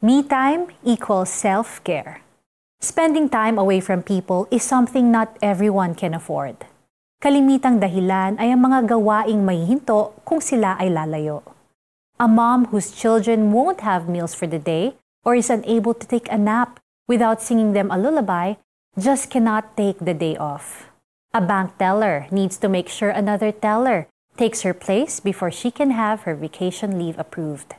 Me time equals self-care. Spending time away from people is something not everyone can afford. Kalimitang dahilan ay ang mga gawaing may hinto kung sila ay lalayo. A mom whose children won't have meals for the day or is unable to take a nap without singing them a lullaby just cannot take the day off. A bank teller needs to make sure another teller takes her place before she can have her vacation leave approved.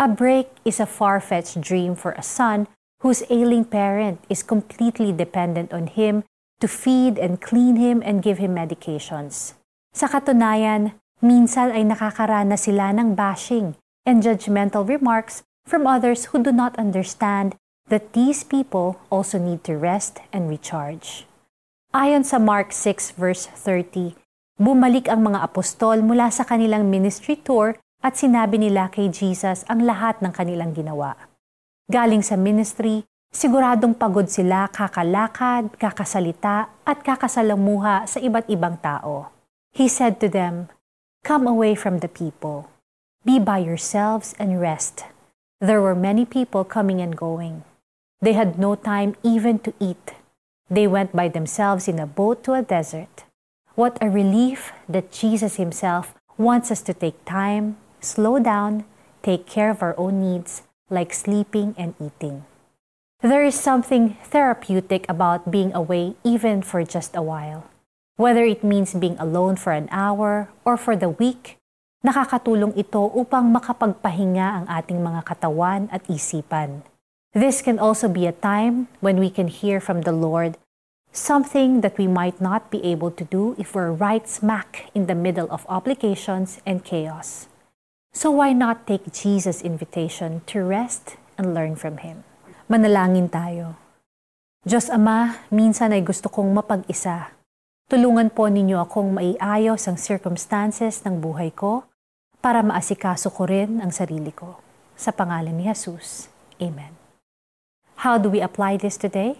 A break is a far fetched dream for a son whose ailing parent is completely dependent on him to feed and clean him and give him medications. Sa katunayan, minsan ay nakakaranas sila ng bashing and judgmental remarks from others who do not understand that these people also need to rest and recharge. Ayon sa Mark 6 verse 30, bumalik ang mga apostol mula sa kanilang ministry tour at sinabi nila kay Jesus ang lahat ng kanilang ginawa. Galing sa ministry, siguradong pagod sila kakalakad, kakasalita, at kakasalamuha sa iba't ibang tao. He said to them, Come away from the people. Be by yourselves and rest. There were many people coming and going. They had no time even to eat. They went by themselves in a boat to a desert. What a relief that Jesus Himself wants us to take time, slow down, take care of our own needs, like sleeping and eating. There is something therapeutic about being away even for just a while. Whether it means being alone for an hour or for the week, nakakatulong ito upang makapagpahinga ang ating mga katawan at isipan. This can also be a time when we can hear from the Lord something that we might not be able to do if we're right smack in the middle of obligations and chaos. So why not take Jesus' invitation to rest and learn from Him? Manalangin tayo. Diyos Ama, minsan ay gusto kong mapag-isa. Tulungan po ninyo akong maiayos ang circumstances ng buhay ko para maasikaso ko rin ang sarili ko. Sa pangalan ni Jesus. Amen. How do we apply this today?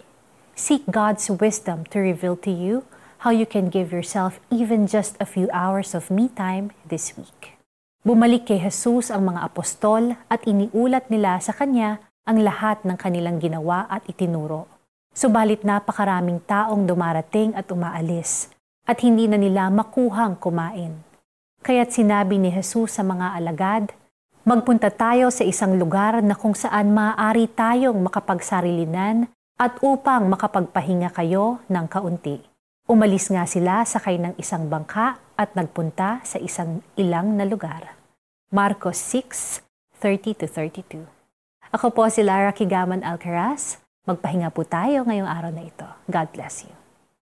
Seek God's wisdom to reveal to you how you can give yourself even just a few hours of me time this week. Bumalik kay Jesus ang mga apostol at iniulat nila sa kanya ang lahat ng kanilang ginawa at itinuro. Subalit napakaraming taong dumarating at umaalis at hindi na nila makuhang kumain. Kaya't sinabi ni Jesus sa mga alagad, Magpunta tayo sa isang lugar na kung saan maaari tayong makapagsarilinan at upang makapagpahinga kayo ng kaunti. Umalis nga sila sakay ng isang bangka at nagpunta sa isang ilang na lugar. Marcos 6, 30-32 Ako po si Lara Kigaman Alcaraz. Magpahinga po tayo ngayong araw na ito. God bless you.